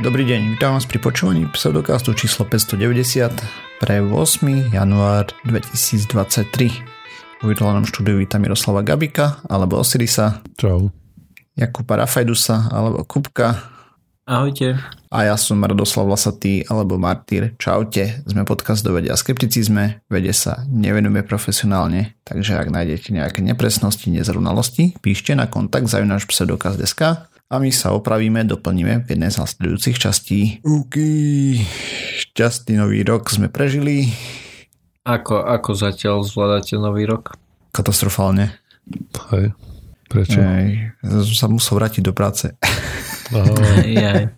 Dobrý deň, vítam vás pri počúvaní pseudokastu číslo 590 pre 8. január 2023. V virtuálnom štúdiu vítam Miroslava Gabika alebo Osirisa. Čau. Jakuba Rafajdusa alebo Kupka. Ahojte. A ja som Radoslav Vlasatý alebo Martýr. Čaute. Sme podcast do vedia skepticizme. Vede sa nevenujeme profesionálne, takže ak nájdete nejaké nepresnosti, nezrovnalosti, píšte na kontakt zajunáš pseudokaz.sk a my sa opravíme, doplníme v jednej z nasledujúcich častí. OK, šťastný nový rok sme prežili. Ako, ako zatiaľ zvládate nový rok? Katastrofálne. Hej, prečo? Ej, sa musel vrátiť do práce. Jaj.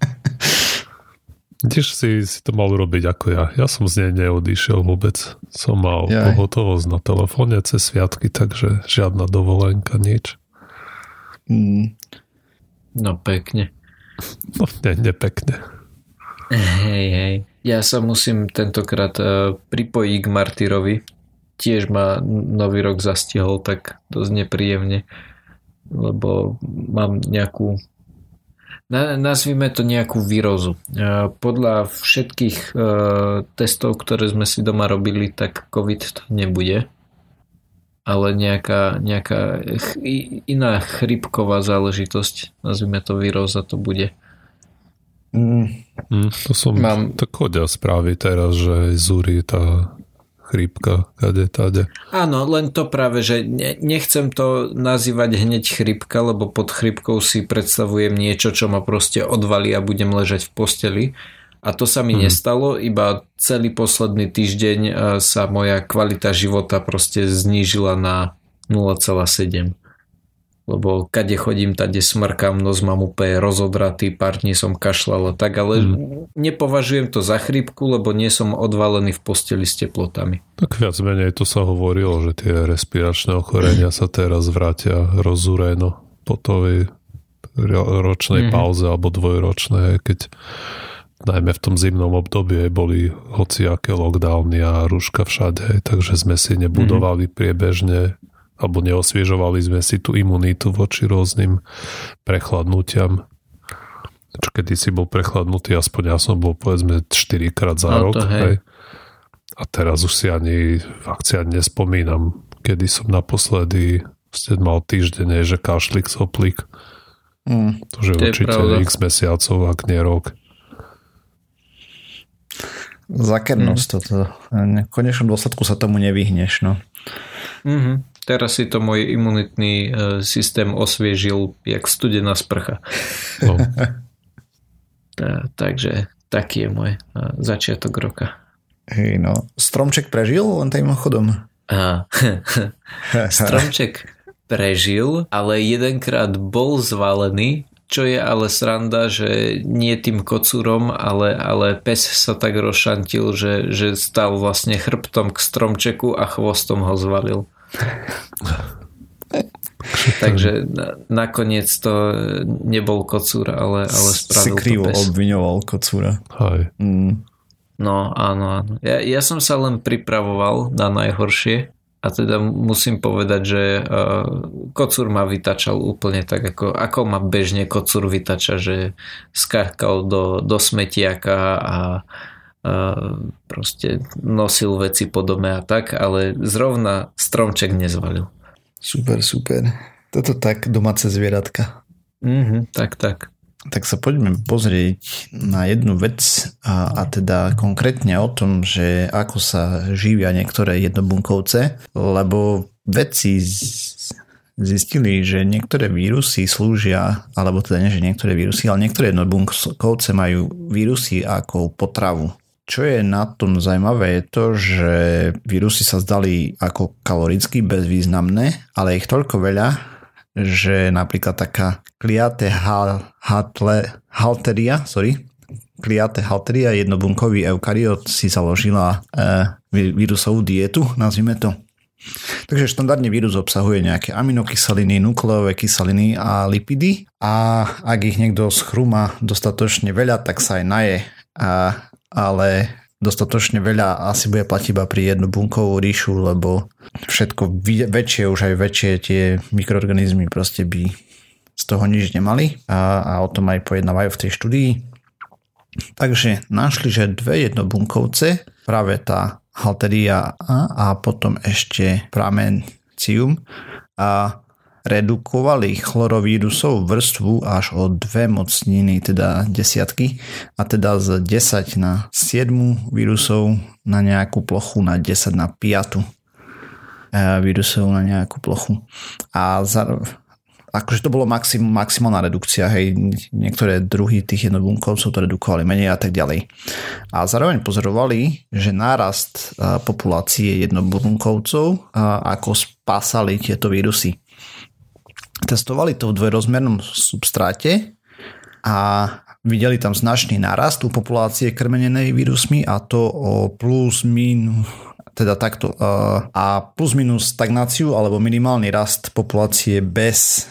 Tiež si, si to mal urobiť ako ja. Ja som z nej neodišiel vôbec. Som mal Jaj. pohotovosť na telefóne cez sviatky, takže žiadna dovolenka, nič. Mm, No pekne. No, ne, nepekne. Hej, hej. Ja sa musím tentokrát uh, pripojiť k Martyrovi. Tiež ma nový rok zastihol tak dosť nepríjemne, lebo mám nejakú na, nazvime to nejakú výrozu. Uh, podľa všetkých uh, testov, ktoré sme si doma robili, tak COVID to nebude ale nejaká, nejaká ch- iná chrypková záležitosť, nazvime to víroza, to bude. mm, Hm, to som, Mám- tak chodia správy teraz, že zúri tá chrípka, kade, tade. Áno, len to práve, že ne, nechcem to nazývať hneď chrypka, lebo pod chrypkou si predstavujem niečo, čo ma proste odvalí a budem ležať v posteli. A to sa mi Mhm. nestalo, iba celý posledný týždeň e, sa moja kvalita života proste znížila na 0,7. Lebo kade chodím, tade smrkám, nos mám úplne rozodratý, pár dní som kašľal a tak, ale nepovažujem to za chrípku, lebo nie som odvalený v posteli s teplotami. Tak viac menej to sa hovorilo, že tie respiračné ochorenia sa teraz vrátia rozúreno po tej ro- ročnej Mhm. pauze alebo dvojročnej, keď najmä v tom zimnom období boli hociaké lockdowny a rúška všade, takže sme si nebudovali priebežne alebo neosviežovali sme si tú imunitu voči rôznym prechladnutiam. Čo kedy si bol prechladnutý, aspoň ja som bol povedzme 4 krát za No, rok. hej. hej. A teraz už si ani ani nespomínam, kedy som naposledy ste mal týždeň, že kašlik, soplík. mm. To že To určite x mesiacov, ak nie rok. Zakernosť toto. V konečnom dôsledku sa tomu nevyhneš. No. Mhm. Teraz si to môj imunitný e, systém osviežil jak studená sprcha. No, Tá, takže taký je môj e, začiatok roka. Hej, no. Stromček prežil len tým chodom. A, stromček prežil, ale jedenkrát bol zvalený, čo je ale sranda, že nie tým kocúrom, ale, ale pes sa tak rozšantil, že, že stal vlastne chrbtom k stromčeku a chvostom ho zvalil. Takže na, nakoniec to nebol kocúr, ale, ale si spravil krivo to pes. obviňoval kocúra. hej. Mm. No áno, áno. Ja, ja som sa len pripravoval na najhoršie a teda musím povedať, že uh, kocúr ma vytačal úplne tak, ako, ako ma bežne kocúr vytača, že skákal do, do smetiaka a uh, proste nosil veci po dome a tak, ale zrovna stromček nezvalil. Super, super. Toto tak domáce zvieratka. Mhm, tak, tak. Tak sa poďme pozrieť na jednu vec a, a teda konkrétne o tom, že ako sa živia niektoré jednobunkovce, lebo vedci zistili, že niektoré vírusy slúžia, alebo teda nie, že niektoré vírusy, ale niektoré jednobunkovce majú vírusy ako potravu. Čo je na tom zaujímavé je to, že vírusy sa zdali ako kaloricky bezvýznamné, ale ich toľko veľa, že napríklad taká kliate hatle, halteria, sorry, kliate halteria, jednobunkový eukariot si založila e, ví- vírusovú dietu, nazvime to. Takže štandardne vírus obsahuje nejaké aminokyseliny, nukleové kyseliny a lipidy a ak ich niekto schrúma dostatočne veľa, tak sa aj naje. A, ale dostatočne veľa asi bude platiť iba pri jednobunkovú ríšu, lebo všetko väčšie, už aj väčšie tie mikroorganizmy proste by z toho nič nemali a, a o tom aj pojednávajú v tej štúdii. Takže našli, že dve jednobunkovce, práve tá halteria A a potom ešte pramencium a redukovali chlorovírusov vrstvu až o dve mocniny, teda desiatky, a teda z 10 na 7 vírusov na nejakú plochu na 10 na 5 eh, vírusov na nejakú plochu. A za, akože to bolo maxim, maximálna redukcia, hej, niektoré druhy tých jednobunkovcov to redukovali menej a tak ďalej. A zároveň pozorovali, že nárast eh, populácie jednobunkovcov eh, ako spásali tieto vírusy testovali to v dvojrozmernom substráte a videli tam značný nárast u populácie krmenenej vírusmi a to o plus minus teda takto a plus minus stagnáciu alebo minimálny rast populácie bez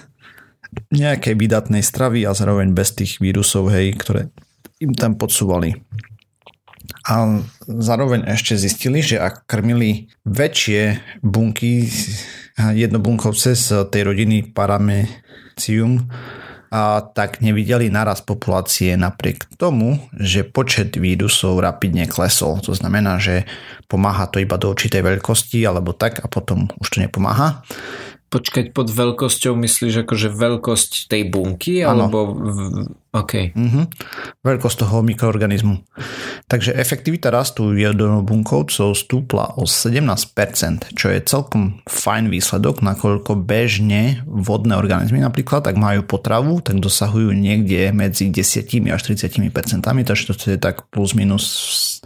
nejakej vydatnej stravy a zároveň bez tých vírusov, hej, ktoré im tam podsúvali. A zároveň ešte zistili, že ak krmili väčšie bunky jednobunkovce z tej rodiny Paramecium, a tak nevideli naraz populácie napriek tomu, že počet vírusov rapidne klesol. To znamená, že pomáha to iba do určitej veľkosti alebo tak a potom už to nepomáha. Počkať pod veľkosťou myslíš akože veľkosť tej bunky? Ano. Alebo... OK. Mm-hmm. Veľkosť toho mikroorganizmu. Takže efektivita rastu jednobunkovcov stúpla o 17%, čo je celkom fajn výsledok, nakoľko bežne vodné organizmy napríklad, ak majú potravu, tak dosahujú niekde medzi 10 až 30%, takže to je tak plus minus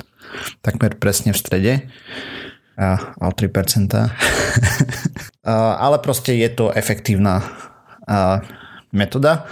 takmer presne v strede a, o 3%. ale proste je to efektívna metóda.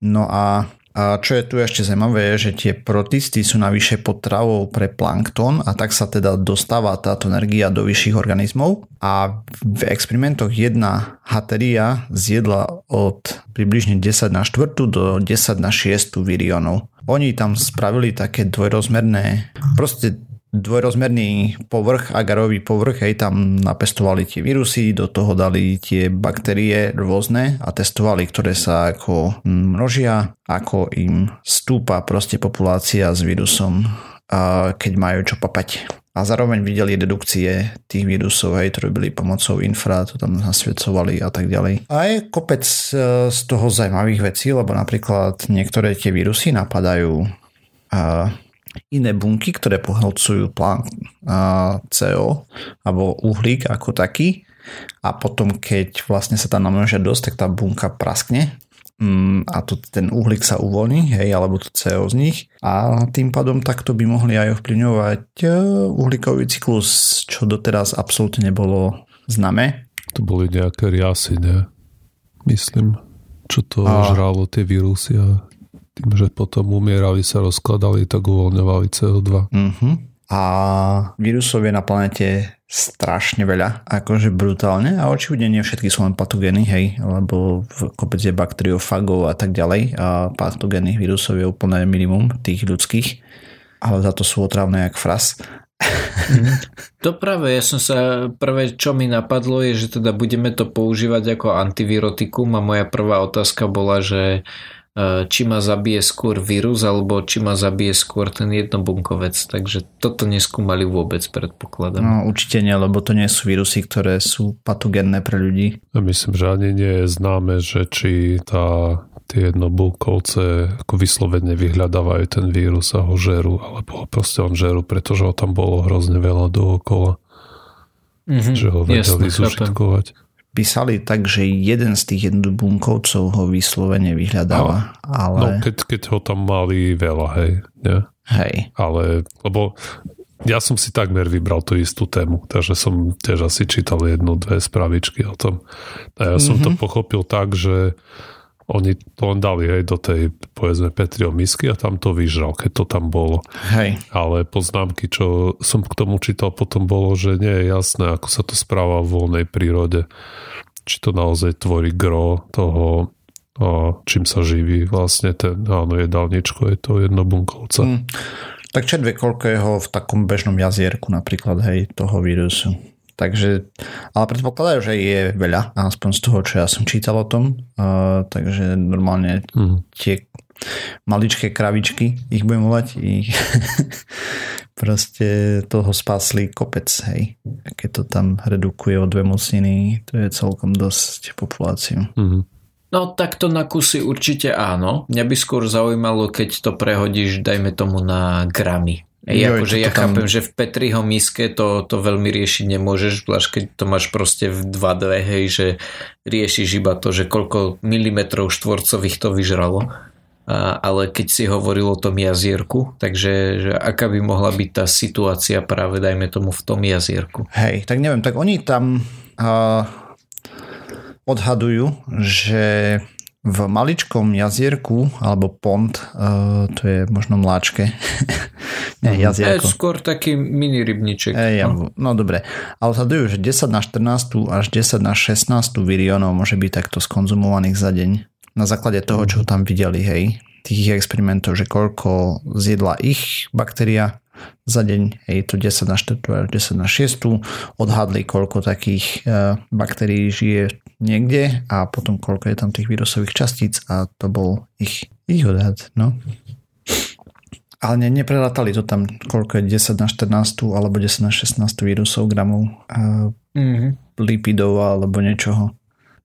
No a a čo je tu ešte zaujímavé, je, že tie protisty sú navyše potravou pre plankton a tak sa teda dostáva táto energia do vyšších organizmov a v experimentoch jedna hateria zjedla od približne 10 na 4 do 10 na 6 virionov. Oni tam spravili také dvojrozmerné, proste dvojrozmerný povrch, agarový povrch, hej, tam napestovali tie vírusy, do toho dali tie baktérie rôzne a testovali, ktoré sa ako množia, ako im stúpa proste populácia s vírusom, keď majú čo papať. A zároveň videli redukcie tých vírusov, hej, ktoré byli pomocou infra, to tam nasvedcovali a tak ďalej. A je kopec e, z toho zaujímavých vecí, lebo napríklad niektoré tie vírusy napadajú iné bunky, ktoré pohlcujú plán CO alebo uhlík ako taký a potom keď vlastne sa tam namnožia dosť, tak tá bunka praskne mm, a to, ten uhlík sa uvoľní, hej, alebo to CO z nich a tým pádom takto by mohli aj ovplyvňovať e, uhlíkový cyklus, čo doteraz absolútne nebolo známe. To boli nejaké riasy, ne? Myslím, čo to a... žralo tie vírusy a tým, že potom umierali, sa rozkladali, tak uvoľňovali CO2. Uh-huh. A vírusov je na planete strašne veľa, akože brutálne a očividne nie všetky sú len patogény, hej, lebo v kopec je bakteriofagov a tak ďalej a patogénnych vírusov je úplne minimum tých ľudských, ale za to sú otravné jak fras. To práve, ja som sa, prvé čo mi napadlo je, že teda budeme to používať ako antivirotikum a moja prvá otázka bola, že či ma zabije skôr vírus, alebo či ma zabije skôr ten jednobunkovec. Takže toto neskúmali vôbec, predpokladám. No určite nie, lebo to nie sú vírusy, ktoré sú patogenné pre ľudí. Ja myslím, že ani nie je známe, že či tá, tie jednobunkovce ako vyslovene vyhľadávajú ten vírus a ho žerú, alebo proste on žerú, pretože ho tam bolo hrozne veľa dookola. Mm-hmm, že ho vedeli zužitkovať písali tak, že jeden z tých jednobunkovcov ho vyslovene vyhľadáva. Ale... no keď, keď ho tam mali veľa, hej. Nie? Hej. Ale, lebo ja som si takmer vybral tú istú tému, takže som tiež asi čítal jednu, dve spravičky o tom. A ja som mm-hmm. to mhm. pochopil tak, že oni to len dali hej, do tej, povedzme, Petrio misky a tam to vyžral, keď to tam bolo. Hej. Ale poznámky, čo som k tomu čítal, potom bolo, že nie je jasné, ako sa to správa v voľnej prírode. Či to naozaj tvorí gro toho, a čím sa živí vlastne ten, áno, jedálničko, je to jednobunkovca. Mm. Tak čet vie, koľko je ho v takom bežnom jazierku napríklad, hej, toho vírusu. Takže, ale predpokladajú, že je veľa, aspoň z toho, čo ja som čítal o tom. Uh, takže normálne mm. tie maličké kravičky, ich budem volať, ich proste toho spásli kopec, hej. Keď to tam redukuje o dve mocniny, to je celkom dosť populáciu. Mm-hmm. No takto na kusy určite áno. Mňa by skôr zaujímalo, keď to prehodíš, dajme tomu na gramy. Ej, akože ja tam... chápem, že v Petriho miske to, to veľmi riešiť nemôžeš, zvlášť keď to máš proste v 2D, hej, že riešiš iba to, že koľko milimetrov štvorcových to vyžralo. A, ale keď si hovoril o tom jazierku, takže že aká by mohla byť tá situácia práve, dajme tomu, v tom jazierku. Hej, tak neviem, tak oni tam uh, odhadujú, že v maličkom jazierku alebo pond, uh, to je možno mláčke. Nie, mhm. jazierko. Je skôr taký mini rybníček. E, ja, no. no dobre, ale odhadujú, že 10 na 14 až 10 na 16 viriónov môže byť takto skonzumovaných za deň. Na základe toho, čo tam videli, hej, tých experimentov, že koľko zjedla ich baktéria za deň, hej, to 10 na 4 až 10 na 6, odhadli, koľko takých uh, baktérií žije niekde a potom koľko je tam tých vírusových častíc a to bol ich, ich odhad, no. Ale ne, neprelátali to tam, koľko je 10 na 14 alebo 10 na 16 vírusov gramov uh, mm-hmm. lipidov alebo niečoho.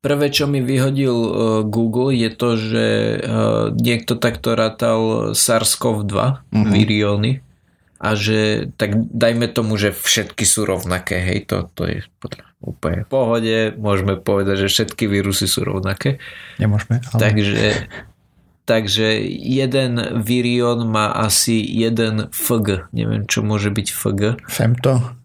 Prvé, čo mi vyhodil uh, Google, je to, že uh, niekto takto rátal SARS-CoV-2 uh-huh. virióny a že tak dajme tomu, že všetky sú rovnaké, hej, to, to je úplne v pohode, môžeme povedať, že všetky vírusy sú rovnaké. Nemôžeme, ale... Takže, takže jeden virión má asi jeden FG, neviem, čo môže byť FG. Femto?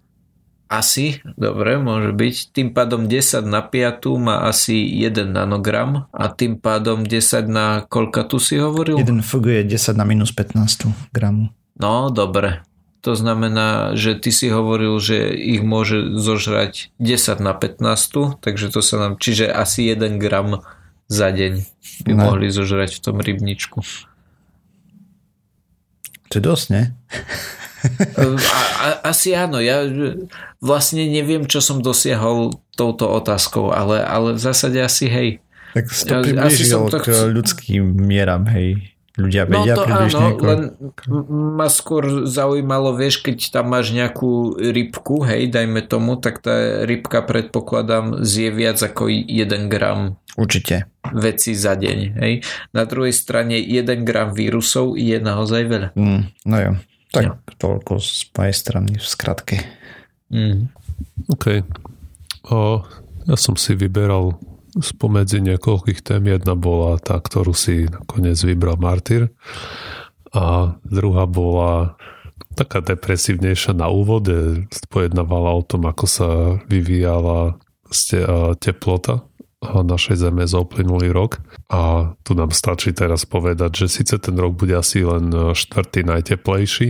Asi, dobre, môže byť. Tým pádom 10 na 5 má asi 1 nanogram a tým pádom 10 na koľka tu si hovoril? 1 FG je 10 na minus 15 gramu. No, dobre. To znamená, že ty si hovoril, že ich môže zožrať 10 na 15, takže to sa nám, čiže asi 1 gram za deň by no. mohli zožrať v tom rybničku. To je dosť, ne? a, a, asi áno, ja vlastne neviem, čo som dosiahol touto otázkou, ale, ale v zásade asi hej. Tak si to ja, asi som to k ľudským mieram, hej ľudia no vedia no to približne. Áno, ako... len ma skôr zaujímalo, vieš, keď tam máš nejakú rybku, hej, dajme tomu, tak tá rybka predpokladám zje viac ako 1 gram Určite. veci za deň, hej. Na druhej strane 1 gram vírusov je naozaj veľa. Mm, no jo, tak jo. toľko z mojej strany v skratke. Mm. OK. O, ja som si vyberal spomedzi niekoľkých tém. Jedna bola tá, ktorú si nakoniec vybral Martyr a druhá bola taká depresívnejšia na úvode pojednávala o tom, ako sa vyvíjala teplota našej Zeme za uplynulý rok. A tu nám stačí teraz povedať, že síce ten rok bude asi len štvrtý najteplejší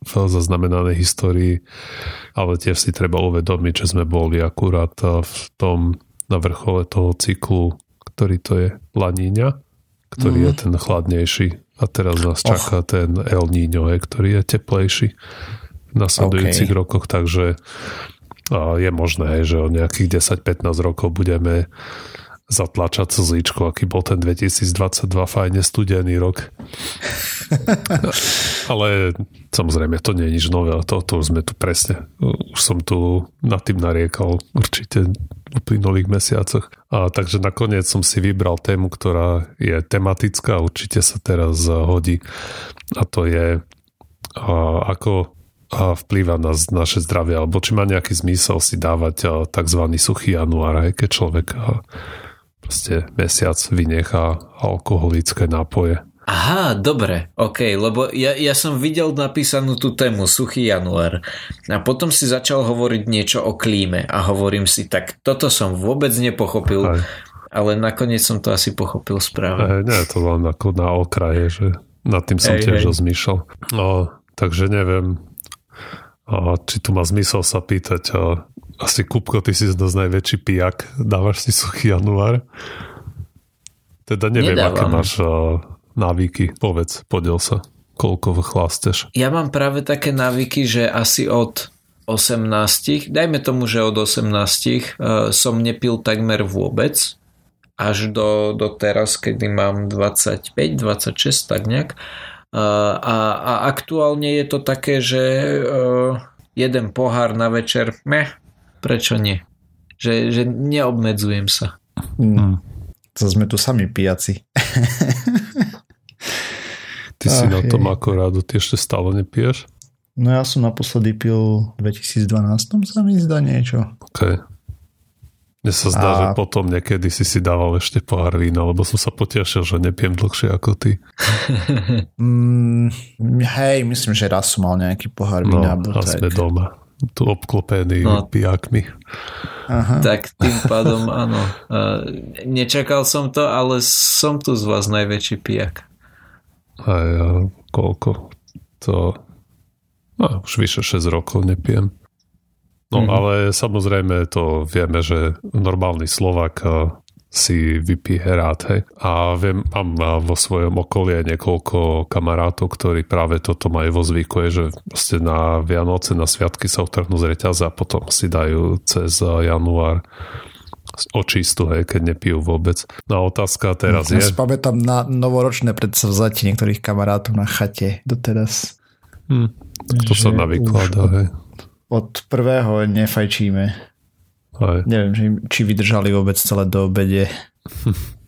v zaznamenanej histórii, ale tiež si treba uvedomiť, že sme boli akurát v tom na vrchole toho cyklu, ktorý to je Laníňa, ktorý mm. je ten chladnejší. A teraz nás čaká oh. ten El Niño, ktorý je teplejší v nasledujúcich okay. rokoch, takže je možné, že o nejakých 10-15 rokov budeme zatlačať slzíčko, aký bol ten 2022 fajne studený rok. Ale samozrejme, to nie je nič nové, to, to už sme tu presne. Už som tu nad tým nariekal určite v uplynulých mesiacoch. A takže nakoniec som si vybral tému, ktorá je tematická, určite sa teraz hodí. A to je a ako a vplýva na naše zdravie, alebo či má nejaký zmysel si dávať tzv. suchý január, keď človek proste mesiac vynechá alkoholické nápoje. Aha, dobre, ok, lebo ja, ja som videl napísanú tú tému Suchý január a potom si začal hovoriť niečo o klíme a hovorím si, tak toto som vôbec nepochopil, Aj. ale nakoniec som to asi pochopil správne. Aj, nie, to len ako na okraje, že nad tým som hej, tiež hej. rozmýšľal. No, takže neviem, či tu má zmysel sa pýtať, asi Kupko, ty si z nás najväčší pijak, dávaš si suchý január. Teda neviem, Nedávam. aké máš uh, návyky, povedz, podiel sa, koľko chlasteš. Ja mám práve také návyky, že asi od 18, dajme tomu, že od 18 uh, som nepil takmer vôbec až do, do teraz, kedy mám 25, 26, tak nejak. A, a, a aktuálne je to také, že uh, jeden pohár na večer, meh, prečo nie? Že, že neobmedzujem sa. Mm. To sme tu sami pijaci. Ty Ach, si na tom je. ako rádo, ty ešte stále nepiješ? No ja som naposledy pil v 2012 sa mi zdá niečo. Okay. Mne sa zdá, a... že potom niekedy si si dával ešte pohár vína, lebo som sa potešil, že nepijem dlhšie ako ty. mm, hej, myslím, že raz som mal nejaký pohár vína. No, a sme doma. Tu obklopený no, pijakmi. Aha. Tak tým pádom áno. Nečakal som to, ale som tu z vás najväčší pijak. A ja koľko? To no, už vyše 6 rokov nepijem. No mm-hmm. ale samozrejme to vieme, že normálny Slovak si vypije rád, hej. A viem, mám vo svojom okolí aj niekoľko kamarátov, ktorí práve toto majú vo zvyku, je, že vlastne na Vianoce, na sviatky sa utrhnú z reťaza a potom si dajú cez január očistu, hej, keď nepijú vôbec. No a otázka teraz ja je... Ja pamätám na novoročné predsavzatie niektorých kamarátov na chate doteraz. Hm, to sa navykladá, hej od prvého nefajčíme. Aj. Neviem, či, či vydržali vôbec celé do obede.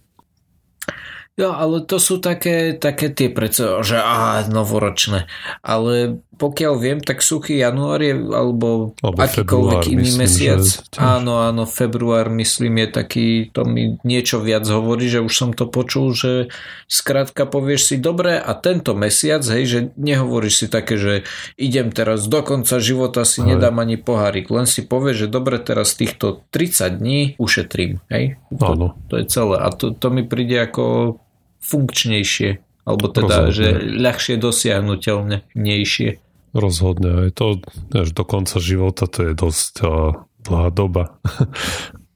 Jo, ale to sú také, také tie predsa, že á, novoročné. Ale pokiaľ viem, tak suchý január je, alebo, alebo akýkoľvek iný myslím, mesiac. Áno, áno, február myslím je taký, to mi niečo viac hovorí, že už som to počul, že skrátka povieš si, dobre a tento mesiac, hej, že nehovoríš si také, že idem teraz do konca života si Aj. nedám ani pohárik, len si povieš, že dobre, teraz týchto 30 dní ušetrím, hej. To, to je celé a to, to mi príde ako funkčnejšie, alebo teda, Rozhodne. že ľahšie dosiahnutelnejšie. Rozhodne, aj to až do konca života to je dosť uh, dlhá doba.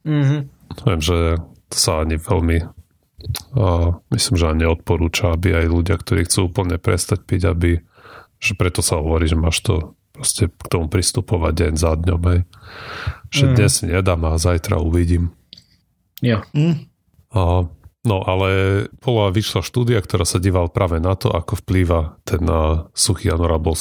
mm-hmm. Viem, že to sa ani veľmi uh, myslím, že ani neodporúča, aby aj ľudia, ktorí chcú úplne prestať piť, aby že preto sa hovorí, že máš to proste k tomu pristupovať deň za dňom, hej. Že mm. dnes nedám a zajtra uvidím. Jo. Mm. A No ale bola, vyšla štúdia, ktorá sa díval práve na to, ako vplýva ten uh, suchý január alebo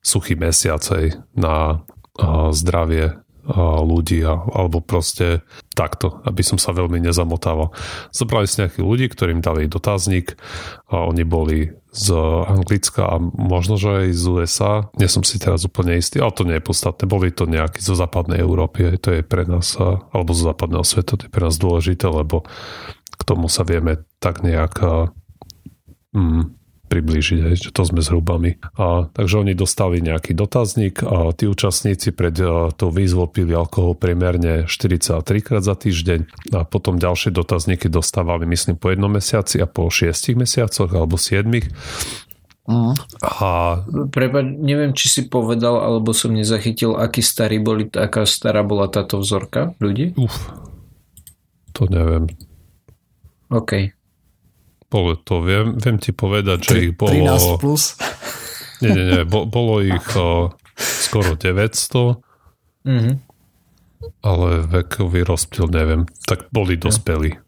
suchý mesiac na uh, zdravie uh, ľudí a, alebo proste takto, aby som sa veľmi nezamotával. Zobrali si nejakých ľudí, ktorým dali dotazník a oni boli z Anglicka a možno, že aj z USA. Nie som si teraz úplne istý, ale to nie je podstatné. Boli to nejakí zo západnej Európy, to je pre nás, alebo zo západného sveta, to je pre nás dôležité, lebo k tomu sa vieme tak nejak mm, priblížiť, hej, že to sme zhruba my. A, takže oni dostali nejaký dotazník a tí účastníci pred a, tou výzvou pili alkohol priemerne 43 krát za týždeň a potom ďalšie dotazníky dostávali myslím po jednom mesiaci a po šiestich mesiacoch alebo siedmich Uh-huh. A... Prepač, neviem, či si povedal, alebo som nezachytil, aký starý boli, aká stará bola táto vzorka ľudí? Uf, to neviem. OK. Bolo to, viem, viem ti povedať, že ich bolo... 13 plus? Nie, nie, nie, bo, bolo ich o, skoro 900, mm-hmm. ale vekový rozptyl neviem, tak boli dospelí.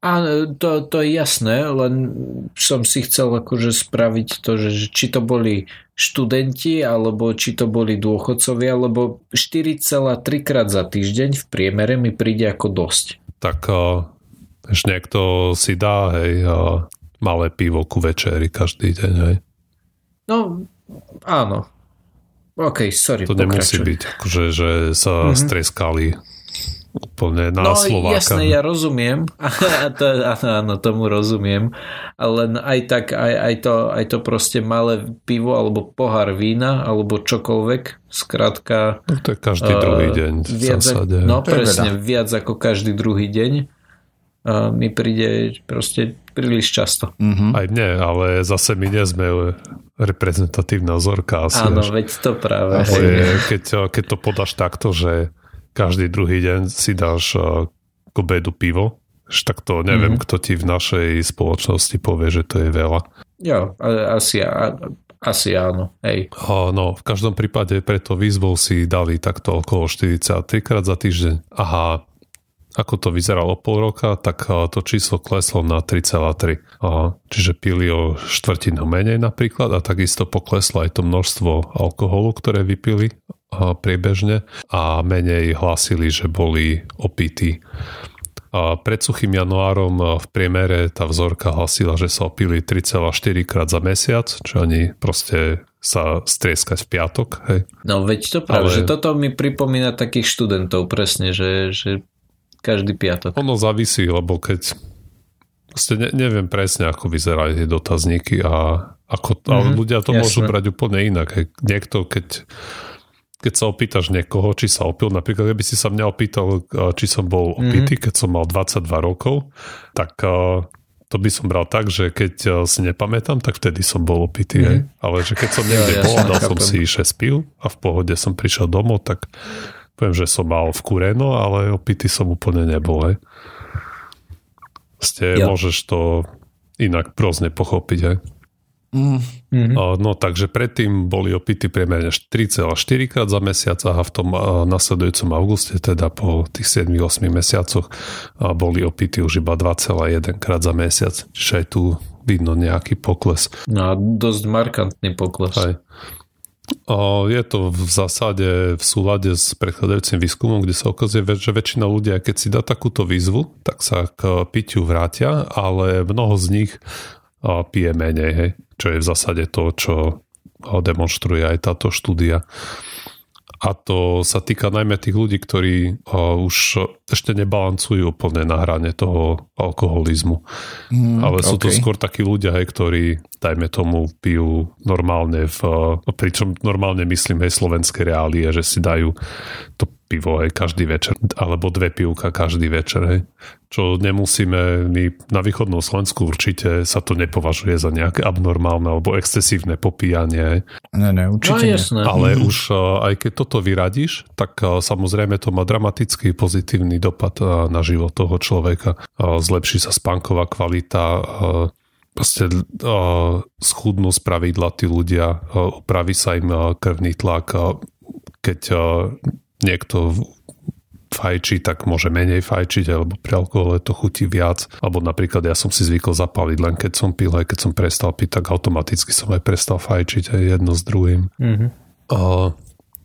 A to, to je jasné, len som si chcel akože spraviť to, že či to boli študenti, alebo či to boli dôchodcovia, lebo 4,3 krát za týždeň v priemere mi príde ako dosť. Tak ešte niekto si dá, hej, a malé pivo ku večeri každý deň, hej. No, áno. OK, sorry, To pokračuj. nemusí byť, akože, že sa mm-hmm. streskali úplne na no, Slováka. jasné, ja rozumiem. to, áno, áno, tomu rozumiem. Ale aj tak, aj, aj, to, aj to proste malé pivo, alebo pohár vína, alebo čokoľvek, skrátka... No, to je každý uh, druhý deň v viac, zásade. No presne, viac ako každý druhý deň mi príde proste príliš často. Mm-hmm. Aj mne, ale zase my nie sme reprezentatívna vzorka. Asi Áno, až. veď to práve. Je, keď, keď to podáš takto, že každý druhý deň si dáš k obedu pivo, tak to neviem, mm-hmm. kto ti v našej spoločnosti povie, že to je veľa. Jo, asi, asi áno. Hej. No, v každom prípade preto výzvou si dali takto okolo 43 krát za týždeň. Aha, ako to vyzeralo pol roka, tak to číslo kleslo na 3,3. Čiže pili o štvrtinu menej napríklad a takisto pokleslo aj to množstvo alkoholu, ktoré vypili priebežne a menej hlásili, že boli opití. A pred suchým januárom v priemere tá vzorka hlasila, že sa opili 3,4 krát za mesiac, čo ani proste sa strieskať v piatok. Hej. No veď to práve, Ale... že toto mi pripomína takých študentov presne, že, že každý piatok. Ono závisí, lebo keď proste ne, neviem presne, ako vyzerajú tie dotazníky a ako, mm-hmm, ale mhm, ľudia to jasne. môžu brať úplne inak. Niekto, keď keď sa opýtaš niekoho, či sa opil, napríklad keby si sa mňa opýtal, či som bol mhm. opitý, mm-hmm. keď som mal 22 rokov, tak to by som bral tak, že keď si nepamätám, tak vtedy som bol opitý. Mm-hmm. Ale že keď som niekde ja, bol, dal som si 6 pil a v pohode som prišiel domov, tak poviem, že som mal v kureno, ale opitý som úplne nebol. Hej. Ste, ja. môžeš to inak prozne pochopiť. Hej. Mm-hmm. No takže predtým boli opity priemerne 3,4 krát za mesiac a v tom nasledujúcom auguste, teda po tých 7-8 mesiacoch boli opity už iba 2,1 krát za mesiac. Čiže aj tu vidno nejaký pokles. No a dosť markantný pokles. Aj. Je to v zásade v súlade s predchádzajúcim výskumom, kde sa ukazuje, že väčšina ľudia, keď si dá takúto výzvu, tak sa k pitiu vrátia, ale mnoho z nich pije menej, hej? čo je v zásade to, čo demonstruje aj táto štúdia. A to sa týka najmä tých ľudí, ktorí už ešte nebalancujú úplne na hrane toho alkoholizmu. Mm, Ale sú okay. to skôr takí ľudia, hej, ktorí, dajme tomu, pijú normálne v, pričom normálne myslím aj slovenské reálie, že si dajú to pivo aj každý večer, alebo dve pivka každý večer, hej. Čo nemusíme, my na východnom Slovensku určite sa to nepovažuje za nejaké abnormálne alebo excesívne popíjanie. Ne, ne, určite no, jasné. Ale mm. už aj keď toto vyradíš, tak samozrejme to má dramatický pozitívny dopad na život toho človeka. Zlepší sa spánková kvalita, proste schudnú z pravidla tí ľudia, upraví sa im krvný tlak, keď niekto fajčí, tak môže menej fajčiť, alebo pri alkohole to chutí viac. Alebo napríklad ja som si zvykol zapaliť len keď som pil, aj keď som prestal piť, tak automaticky som aj prestal fajčiť aj jedno s druhým. Mm-hmm. Uh,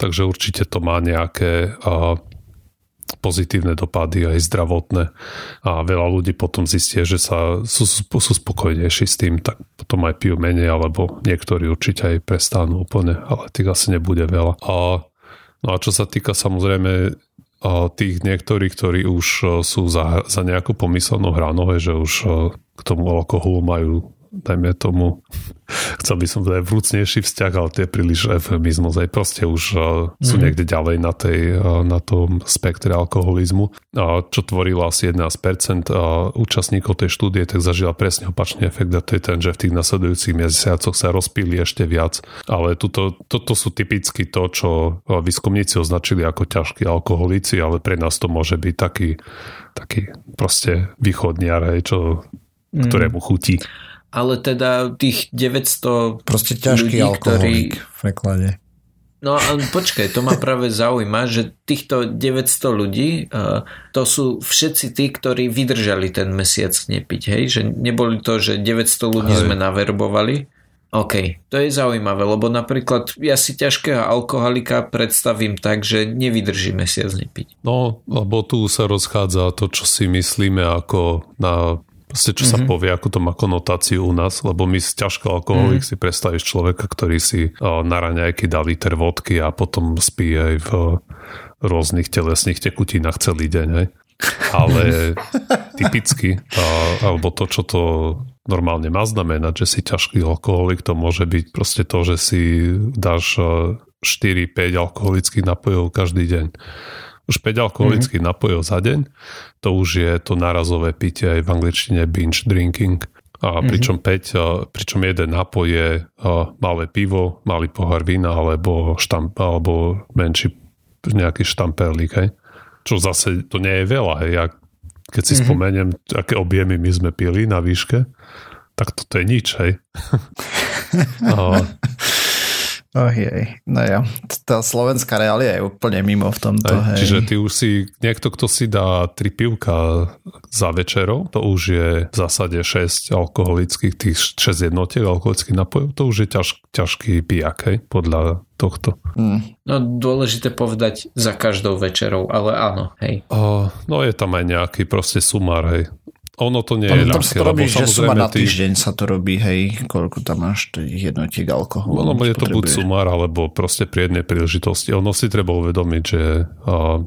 takže určite to má nejaké uh, pozitívne dopady aj zdravotné a veľa ľudí potom zistie, že sa sú, sú spokojnejší s tým, tak potom aj pijú menej, alebo niektorí určite aj prestanú úplne, ale tých asi nebude veľa. A No a čo sa týka samozrejme tých niektorých, ktorí už sú za, za nejakú pomyselnú hranou, že už k tomu alkoholu majú dajme tomu, chcel by som povedať vrúcnejší vzťah, ale to je príliš eufemizmus. Aj proste už uh, sú mm. niekde ďalej na, tej, uh, na tom spektre alkoholizmu. Uh, čo tvorilo asi 11% uh, účastníkov tej štúdie, tak zažila presne opačný efekt a to je ten, že v tých nasledujúcich mesiacoch sa rozpíli ešte viac. Ale tuto, toto sú typicky to, čo uh, výskumníci označili ako ťažkí alkoholici, ale pre nás to môže byť taký, taký proste východniar, čo, mm. ktorému chutí ale teda tých 900 Proste ťažký ľudí, alkoholik ktorí... v preklade. No a počkaj, to ma práve zaujíma, že týchto 900 ľudí, to sú všetci tí, ktorí vydržali ten mesiac nepiť, hej? Že neboli to, že 900 ľudí hej. sme naverbovali. OK, to je zaujímavé, lebo napríklad ja si ťažkého alkoholika predstavím tak, že nevydrží mesiac nepiť. No, lebo tu sa rozchádza to, čo si myslíme ako na Proste čo mm-hmm. sa mhm. povie, ako to má konotáciu u nás, lebo my z ťažko alkoholik mm-hmm. si predstavíš človeka, ktorý si uh, na raňajky dá liter vodky a potom spí aj v rôznych telesných tekutinách celý deň. Hej. Ale typicky, uh, alebo to, čo to normálne má znamenať, že si ťažký alkoholik, to môže byť proste to, že si dáš uh, 4-5 alkoholických napojov každý deň už 5 alkoholických mm-hmm. napojov za deň, to už je to nárazové pitie aj v angličtine binge drinking. A pričom mm-hmm. 5, pričom jeden napoj je malé pivo, malý pohár vína alebo, štamp, alebo menší nejaký štamperlík. Hej. Čo zase to nie je veľa. Hej. Ja, keď si mm-hmm. spomeniem, aké objemy my sme pili na výške, tak toto je nič. Hej. a, Oh jej, no ja. Tá slovenská reália je úplne mimo v tomto. Hej, hej. Čiže ty už si, niekto, kto si dá tri pivka za večerou, to už je v zásade 6 alkoholických, tých 6 jednotiek alkoholických napojov, to už je ťaž, ťažký pijak, hej, podľa tohto. Mm. No dôležité povedať za každou večerou, ale áno, hej. O, no je tam aj nejaký proste sumár, hej. Ono to nie je tam ľahké, to robí, lebo že suma na týždeň sa to robí, hej, koľko tam máš tých jednotiek alkoholu. Ono je to buď sumár, alebo proste pri jednej príležitosti. Ono si treba uvedomiť, že a,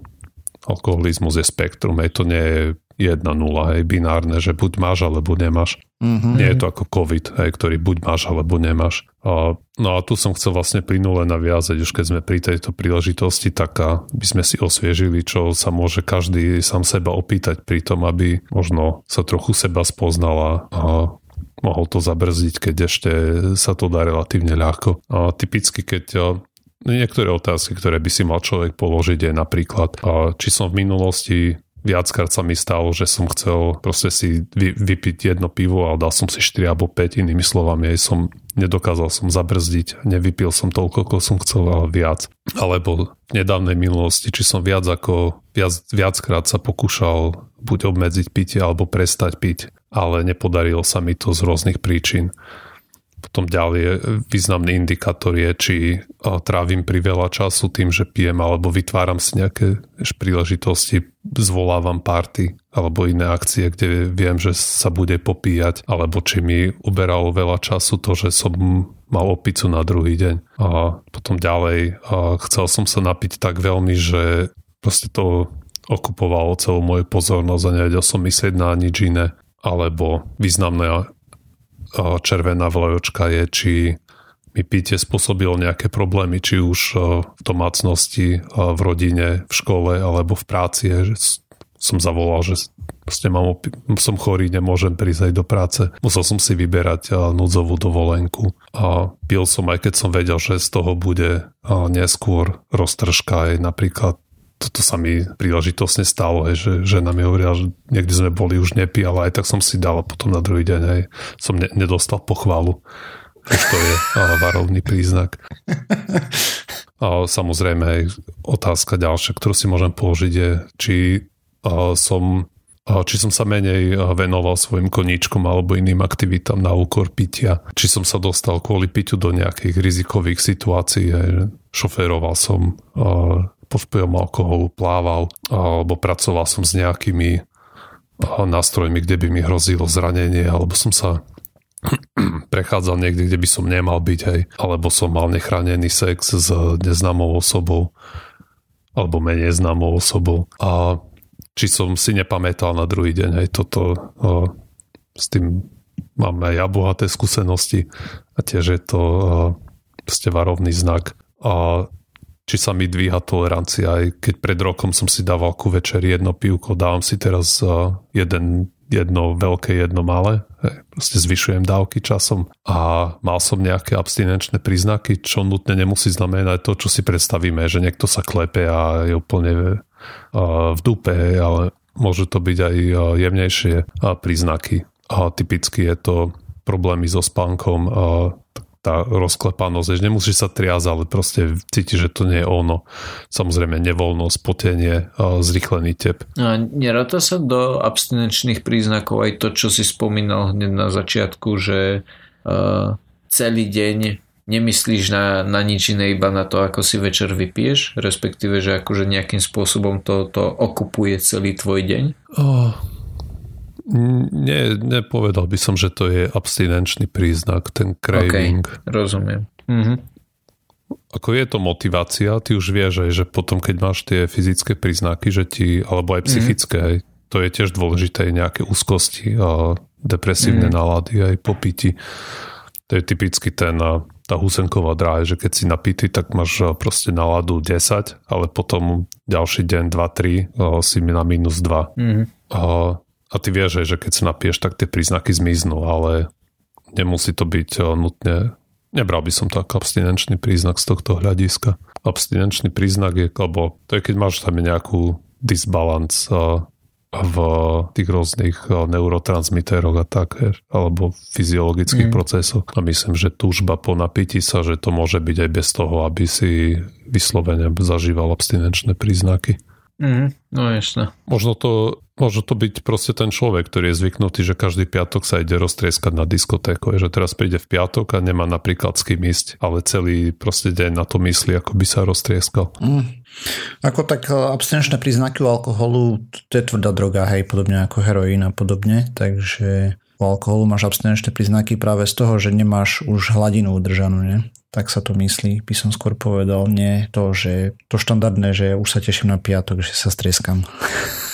alkoholizmus je spektrum, hej, to nie je jedna nula, hej, binárne, že buď máš, alebo nemáš. Mhm. Nie je to ako COVID, hej, ktorý buď máš, alebo nemáš. A, no a tu som chcel vlastne plynule naviazať, už keď sme pri tejto príležitosti, tak by sme si osviežili, čo sa môže každý sám seba opýtať pri tom, aby možno sa trochu seba spoznala a mohol to zabrzdiť, keď ešte sa to dá relatívne ľahko. A typicky, keď niektoré otázky, ktoré by si mal človek položiť je napríklad, či som v minulosti viackrát sa mi stalo, že som chcel proste si vy, vypiť jedno pivo a dal som si 4 alebo 5, inými slovami, aj som nedokázal som zabrzdiť, nevypil som toľko, koľko som chcel, ale viac. Alebo v nedávnej minulosti, či som viac ako, viac, viackrát sa pokúšal buď obmedziť pitie alebo prestať piť, ale nepodarilo sa mi to z rôznych príčin. Potom ďalej významný indikátor je, či a, trávim priveľa času tým, že pijem, alebo vytváram si nejaké príležitosti, zvolávam party alebo iné akcie, kde viem, že sa bude popíjať, alebo či mi uberalo veľa času to, že som mal opicu na druhý deň. A potom ďalej a chcel som sa napiť tak veľmi, že proste to okupovalo celú moju pozornosť a nevedel som myslieť na nič iné. Alebo významné červená vlajočka je, či mi pitie spôsobilo nejaké problémy, či už a, v domácnosti, a v rodine, v škole alebo v práci. Že som zavolal, že proste mám opi- som chorý, nemôžem prísť aj do práce. Musel som si vyberať núdzovú dovolenku. A pil som aj keď som vedel, že z toho bude neskôr roztržka aj napríklad toto sa mi príležitosne stalo, hej, že žena mi hovorila, že niekde sme boli už nepí, ale aj tak som si dal a potom na druhý deň hej, som ne, nedostal pochvalu. Už to je varovný príznak. A samozrejme aj otázka ďalšia, ktorú si môžem položiť je, či som či som sa menej venoval svojim koníčkom alebo iným aktivitám na úkor pitia. Či som sa dostal kvôli piťu do nejakých rizikových situácií. hej, Šoféroval som pod vplyvom alkoholu, plával alebo pracoval som s nejakými a, nástrojmi, kde by mi hrozilo zranenie alebo som sa prechádzal niekde, kde by som nemal byť, hej, alebo som mal nechránený sex s neznámou osobou alebo menej známou osobou. A či som si nepamätal na druhý deň, hej, toto a, s tým mám aj ja bohaté skúsenosti a tiež je to a, proste varovný znak. A či sa mi dvíha tolerancia, aj keď pred rokom som si dával ku večeri jedno pivko, dávam si teraz a, jeden jedno veľké, jedno malé. Proste zvyšujem dávky časom a mal som nejaké abstinenčné príznaky, čo nutne nemusí znamenať to, čo si predstavíme, že niekto sa klepe a je úplne a, v dupe, ale môžu to byť aj a, jemnejšie príznaky. A typicky je to problémy so spánkom, tá rozklepanosť, že nemusíš sa triazať, ale proste cítiš, že to nie je ono. Samozrejme nevoľnosť, potenie, a, zrýchlený tep. A neráta sa do abstinenčných príznakov aj to, čo si spomínal hneď na začiatku, že uh, celý deň nemyslíš na, na nič iné, iba na to, ako si večer vypiješ, respektíve, že akože nejakým spôsobom to, to okupuje celý tvoj deň? Oh, nie, nepovedal by som, že to je abstinenčný príznak, ten craving. Okay, rozumiem. Mhm. Ako je to motivácia, ty už vieš, aj, že potom, keď máš tie fyzické príznaky, že ti, alebo aj psychické, mm. aj, to je tiež dôležité, nejaké úzkosti a depresívne mm. nálady aj popiti. To je typicky ten, tá husenková dráha, že keď si napitý, tak máš proste náladu 10, ale potom ďalší deň 2-3 a, si na minus 2. Mm. A, a ty vieš, že keď sa napiješ, tak tie príznaky zmiznú, ale nemusí to byť a, nutne Nebral by som to ako abstinenčný príznak z tohto hľadiska. Abstinenčný príznak je, lebo to je keď máš tam nejakú disbalans v tých rôznych neurotransmiteroch a tak, alebo fyziologických mm. procesoch. A myslím, že túžba po napití sa, že to môže byť aj bez toho, aby si vyslovene zažíval abstinenčné príznaky. Mm, no jasne. Možno to, možno to byť proste ten človek, ktorý je zvyknutý, že každý piatok sa ide roztrieskať na diskotéku, že teraz príde v piatok a nemá napríklad s kým ísť, ale celý proste deň na to myslí, ako by sa roztrieskal. Mm. Ako tak e, abstinenčné príznaky u alkoholu, to je tvrdá droga, hej, podobne ako heroín a podobne, takže u alkoholu máš abstinenčné príznaky práve z toho, že nemáš už hladinu udržanú, ne? Tak sa to myslí, by som skôr povedal, nie to, že to štandardné, že už sa teším na piatok, že sa strieskam.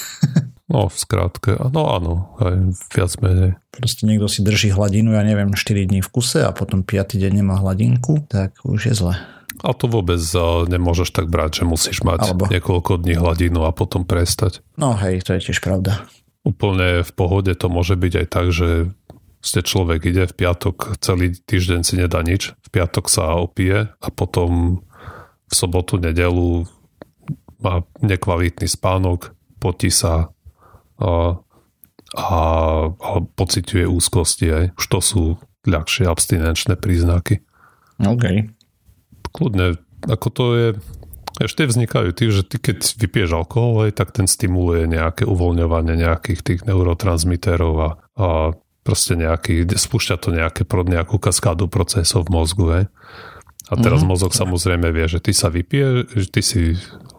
No, v skrátke, no áno, aj viac menej. Proste niekto si drží hladinu, ja neviem, 4 dní v kuse a potom 5. deň nemá hladinku, tak už je zle. A to vôbec nemôžeš tak brať, že musíš mať Alebo... niekoľko dní hladinu a potom prestať. No hej, to je tiež pravda. Úplne v pohode to môže byť aj tak, že ste človek ide v piatok, celý týždeň si nedá nič, v piatok sa opije a potom v sobotu, nedelu má nekvalitný spánok, potí sa a, a, a pociťuje úzkosti aj. Už to sú ľahšie abstinenčné príznaky. OK kľudne, ako to je, ešte vznikajú tým, že ty keď vypieš alkohol, aj, tak ten stimuluje nejaké uvoľňovanie nejakých tých neurotransmiterov a, a proste nejaký, spúšťa to nejaké, nejakú kaskádu procesov v mozgu. Aj. A teraz mm-hmm. mozog samozrejme vie, že ty sa vypije, že ty si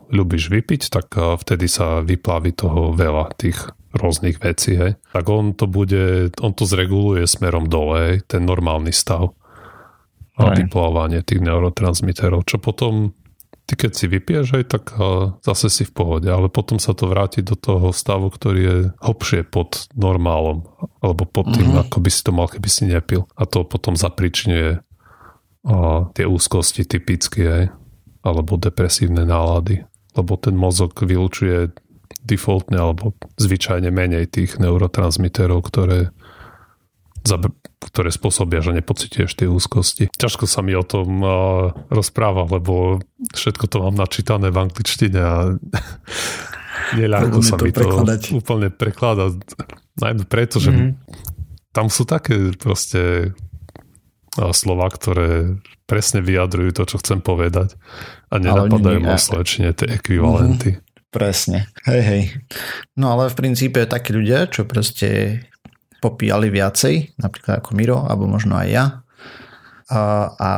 ľubíš vypiť, tak vtedy sa vyplaví toho veľa tých rôznych vecí. Hej. Tak on to bude, on to zreguluje smerom dole, hej, ten normálny stav a vyplávanie tých neurotransmiterov, čo potom ty keď si vypiješ aj, tak zase si v pohode, ale potom sa to vráti do toho stavu, ktorý je hlbšie pod normálom, alebo pod tým, uh-huh. ako by si to mal, keby si nepil. A to potom zapričňuje tie úzkosti typické aj, alebo depresívne nálady, lebo ten mozog vylúčuje defaultne alebo zvyčajne menej tých neurotransmiterov, ktoré ktoré spôsobia, že nepocituješ tie úzkosti. Ťažko sa mi o tom uh, rozpráva, lebo všetko to mám načítané v angličtine a neľahko sa mi to prekladať. úplne prekladať. Najmä preto, že mm-hmm. tam sú také proste slova, ktoré presne vyjadrujú to, čo chcem povedať a nenapadajú ma slečne tie ekvivalenty. Mm-hmm. Presne. Hej, hej. No ale v princípe takí ľudia, čo proste popíjali viacej, napríklad ako Miro, alebo možno aj ja, a, a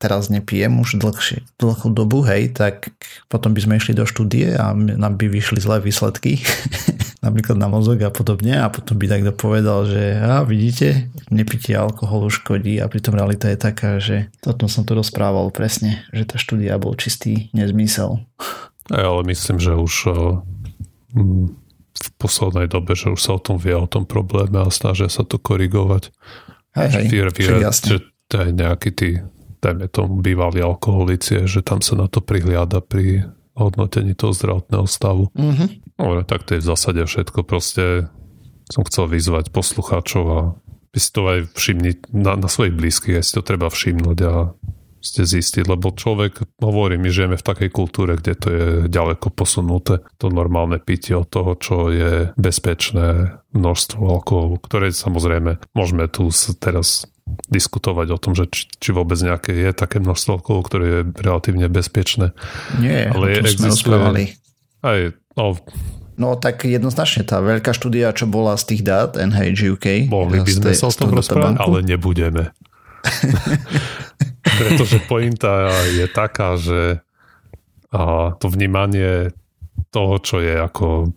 teraz nepijem už dlhšie, dlhú dobu, hej, tak potom by sme išli do štúdie a nám by vyšli zlé výsledky, napríklad na mozog a podobne a potom by takto povedal, že a vidíte, nepitie alkoholu škodí a pritom realita je taká, že toto som tu rozprával presne, že tá štúdia bol čistý nezmysel. Ja, ale myslím, že už v poslednej dobe, že už sa o tom vie, o tom probléme a snažia sa to korigovať. Hej, hej, vír, vír, že to je nejaký tí, dajme tomu, bývalí alkoholici, že tam sa na to prihliada pri hodnotení toho zdravotného stavu. Mm-hmm. Dobre, tak to je v zásade všetko. Proste som chcel vyzvať poslucháčov a by si to aj všimni na, na svojich blízkych, aj si to treba všimnúť a ste zistiť, lebo človek, hovorí, my žijeme v takej kultúre, kde to je ďaleko posunuté, to normálne pitie od toho, čo je bezpečné množstvo alkoholu, ktoré samozrejme môžeme tu teraz diskutovať o tom, že či, či vôbec nejaké je také množstvo alkoholu, ktoré je relatívne bezpečné. Nie, ale sme rozprávali. Aj, no, No tak jednoznačne tá veľká štúdia, čo bola z tých dát NHG UK. Mohli by sme sa o tom rozprávať, ale nebudeme. Pretože pointa je taká, že a to vnímanie toho, čo je ako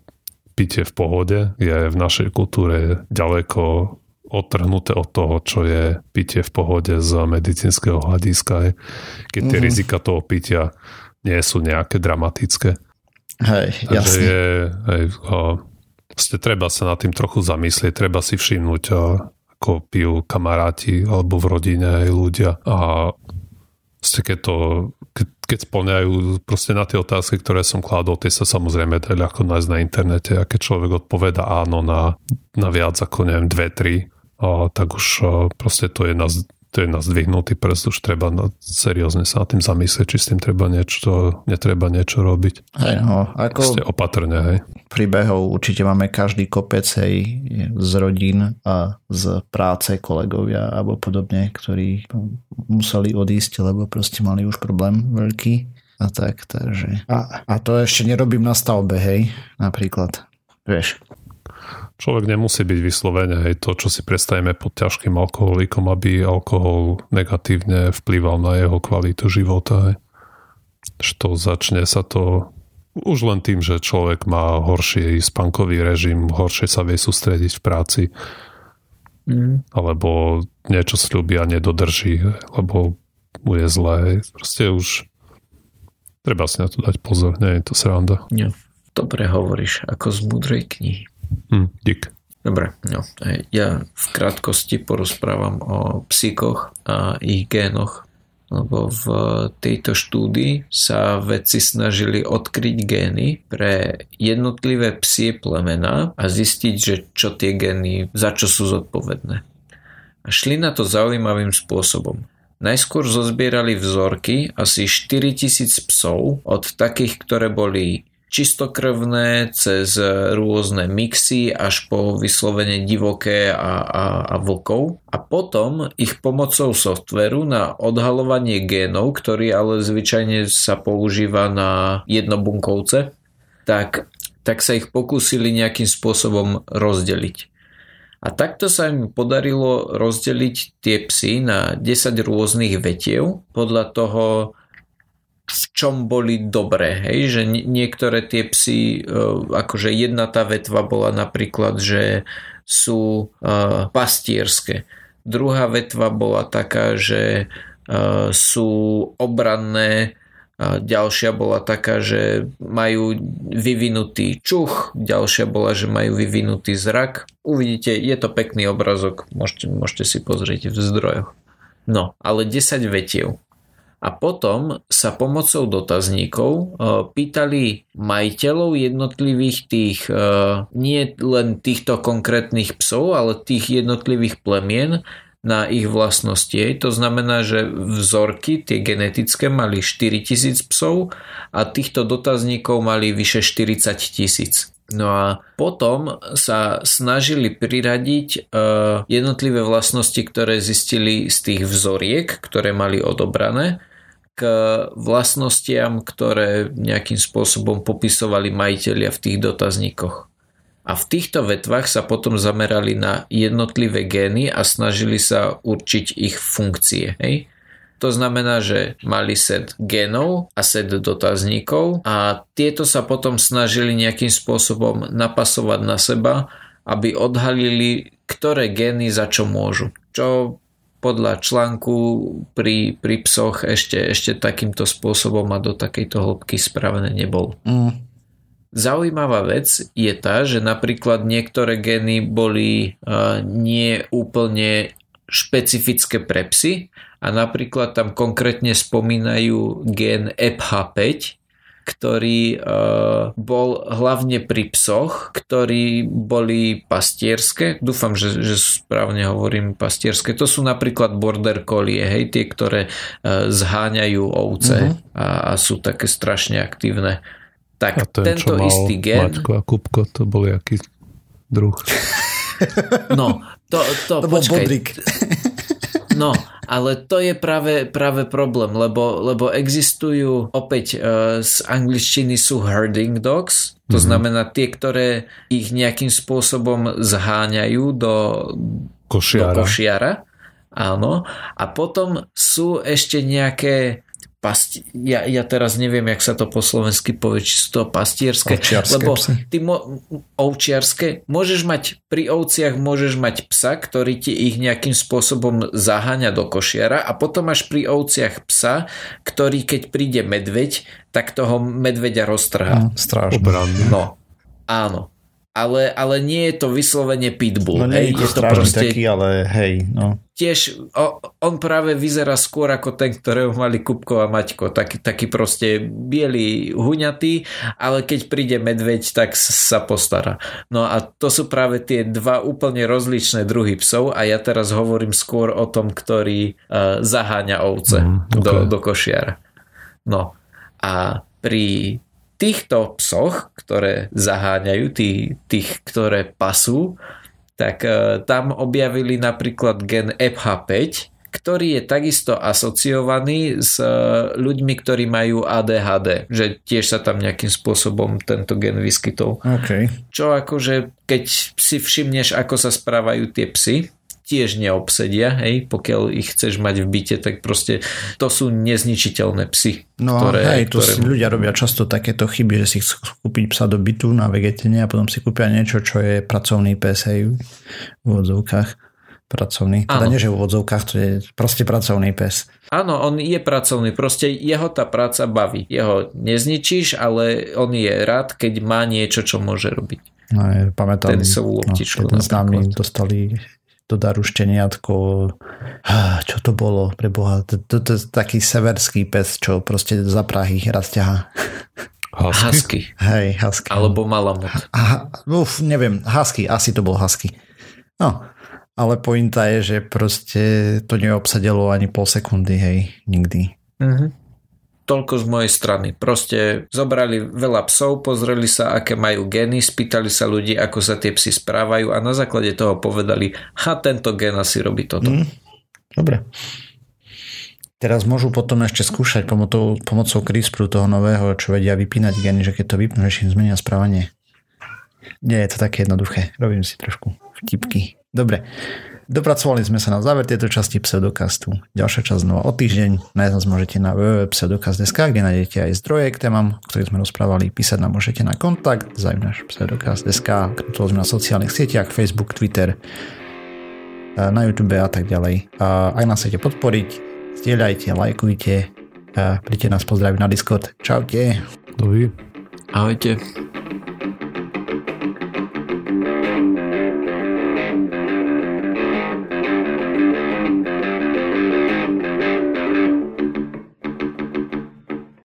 pitie v pohode, je v našej kultúre ďaleko odtrhnuté od toho, čo je pitie v pohode z medicínskeho hľadiska, keď tie mm-hmm. rizika toho pitia nie sú nejaké dramatické. Hej, Takže jasne. Je, hej, a, treba sa nad tým trochu zamyslieť, treba si všimnúť, a, ako pijú kamaráti alebo v rodine aj ľudia a keď to, keď, keď splňajú proste na tie otázky, ktoré som kládol, tie sa samozrejme dajú ľahko nájsť na internete a keď človek odpoveda áno na, na viac ako neviem dve, tri, tak už a, proste to je na to je na zdvihnutý prst, už treba na, seriózne sa nad tým zamyslieť, či s tým treba niečo, netreba niečo robiť. Hej, no, ako Proste opatrne, hej. príbehov určite máme každý kopec hej, z rodín a z práce kolegovia alebo podobne, ktorí museli odísť, lebo proste mali už problém veľký a tak, takže a, a to ešte nerobím na stavbe, hej, napríklad, vieš. Človek nemusí byť vyslovene hej, to, čo si predstavíme pod ťažkým alkoholikom, aby alkohol negatívne vplyval na jeho kvalitu života. Hej. Što začne sa to už len tým, že človek má horší spankový režim, horšie sa vie sústrediť v práci, Mm. alebo niečo slúbi a nedodrží, lebo mu je zlé. Proste už treba si na to dať pozor, nie je to sranda. Jo. Dobre hovoríš, ako z múdrej knihy. Hm, dík. Dobre, no, ja v krátkosti porozprávam o psíkoch a ich génoch, lebo v tejto štúdii sa vedci snažili odkryť gény pre jednotlivé psie plemená a zistiť, že čo tie gény, za čo sú zodpovedné. A šli na to zaujímavým spôsobom. Najskôr zozbierali vzorky asi 4000 psov od takých, ktoré boli čistokrvné cez rôzne mixy až po vyslovene divoké a, a, a vlkov a potom ich pomocou softveru na odhalovanie génov, ktorý ale zvyčajne sa používa na jednobunkovce, tak, tak sa ich pokúsili nejakým spôsobom rozdeliť. A takto sa im podarilo rozdeliť tie psy na 10 rôznych vetiev podľa toho, v čom boli dobré. Hej? Že niektoré tie psy, akože jedna tá vetva bola napríklad, že sú uh, pastierské. Druhá vetva bola taká, že uh, sú obranné, ďalšia bola taká, že majú vyvinutý čuch, ďalšia bola, že majú vyvinutý zrak. Uvidíte, je to pekný obrazok, môžete, môžete si pozrieť v zdrojoch. No, ale 10 vetiev a potom sa pomocou dotazníkov pýtali majiteľov jednotlivých tých, nie len týchto konkrétnych psov, ale tých jednotlivých plemien na ich vlastnosti. To znamená, že vzorky, tie genetické, mali 4000 psov a týchto dotazníkov mali vyše 40 tisíc. No a potom sa snažili priradiť jednotlivé vlastnosti, ktoré zistili z tých vzoriek, ktoré mali odobrané vlastnostiam, ktoré nejakým spôsobom popisovali majiteľia v tých dotazníkoch. A v týchto vetvách sa potom zamerali na jednotlivé gény a snažili sa určiť ich funkcie. Hej? To znamená, že mali set genov a set dotazníkov a tieto sa potom snažili nejakým spôsobom napasovať na seba, aby odhalili, ktoré gény za čo môžu. Čo podľa článku pri, pri psoch ešte, ešte takýmto spôsobom a do takejto hĺbky spravené nebol. Mm. Zaujímavá vec je tá, že napríklad niektoré gény boli uh, nie úplne špecifické pre psy a napríklad tam konkrétne spomínajú gen EPH5, ktorý uh, bol hlavne pri psoch, ktorí boli pastierské. Dúfam, že, že správne hovorím pastierské. To sú napríklad border collie, hej, tie, ktoré uh, zháňajú ovce uh-huh. a, a sú také strašne aktívne. Tak a ten, tento istý gen... Maťko a Kupko, to boli aký druh? No, to, to, to počkaj. Bol No, ale to je práve, práve problém, lebo, lebo existujú opäť uh, z angličtiny sú herding dogs, to mm-hmm. znamená tie, ktoré ich nejakým spôsobom zháňajú do košiara. Do košiara. Áno. A potom sú ešte nejaké pasti- ja, ja teraz neviem, jak sa to po slovensky povie, či sú to pastierské, ovčiarské lebo psy. ty mo- ovčiarské, môžeš mať, pri ovciach môžeš mať psa, ktorý ti ich nejakým spôsobom zaháňa do košiara a potom máš pri ovciach psa, ktorý keď príde medveď, tak toho medveďa roztrhá. No. No, áno. Ale, ale nie je to vyslovene pitbull. No nie je to to strážny taký, ale hej, no. Tiež on práve vyzerá skôr ako ten, ktorého mali Kupko a Maťko. Taký, taký proste biely, huňatý, ale keď príde medveď, tak sa postará. No a to sú práve tie dva úplne rozličné druhy psov a ja teraz hovorím skôr o tom, ktorý uh, zaháňa ovce mm, okay. do, do košiara. No a pri týchto psoch, ktoré zaháňajú, tí, tých, ktoré pasú, tak e, tam objavili napríklad gen EPH5, ktorý je takisto asociovaný s e, ľuďmi, ktorí majú ADHD, že tiež sa tam nejakým spôsobom tento gen vyskytol. Okay. Čo akože, keď si všimneš, ako sa správajú tie psy, tiež neobsedia, hej, pokiaľ ich chceš mať v byte, tak proste to sú nezničiteľné psy. No ktoré, hej, to ktoré... si ľudia robia často takéto chyby, že si chcú kúpiť psa do bytu na vegetene a potom si kúpia niečo, čo je pracovný pes, hej, v úvodzovkách. Pracovný. Teda nie, že v úvodzovkách, to je proste pracovný pes. Áno, on je pracovný, proste jeho tá práca baví. Jeho nezničíš, ale on je rád, keď má niečo, čo môže robiť. No, ja pamätám, tenisovú loptičku. No, keď dostali do daru šteniatko. Čo to bolo, pre Boha? To, to, to je taký severský pes, čo proste za Prahy raz ťaha. Husky? Hej, husky. Alebo malamut. Uf, neviem, husky, asi to bol husky. No, ale pointa je, že proste to neobsadilo ani pol sekundy, hej, nikdy. Mhm toľko z mojej strany. Proste zobrali veľa psov, pozreli sa, aké majú geny, spýtali sa ľudí, ako sa tie psy správajú a na základe toho povedali, ha, tento gen asi robí toto. Mm, dobre. Teraz môžu potom ešte skúšať pomocou, pomocou CRISPRu toho nového, čo vedia vypínať geny, že keď to vypnú, že im zmenia správanie. Nie je to také jednoduché. Robím si trošku vtipky. Dobre. Dopracovali sme sa na záver tejto časti pseudokastu. Ďalšia časť znova o týždeň. Nájsť nás môžete na www.pseudokast.sk, kde nájdete aj zdroje k témam, o ktorých sme rozprávali. Písať nám môžete na kontakt náš pseudokast.sk, ktorý sme na sociálnych sieťach, Facebook, Twitter, e, na YouTube a tak ďalej. A ak nás chcete podporiť, zdieľajte, lajkujte, a príďte nás pozdraviť na Discord. Čaute. Dovi. Ahojte.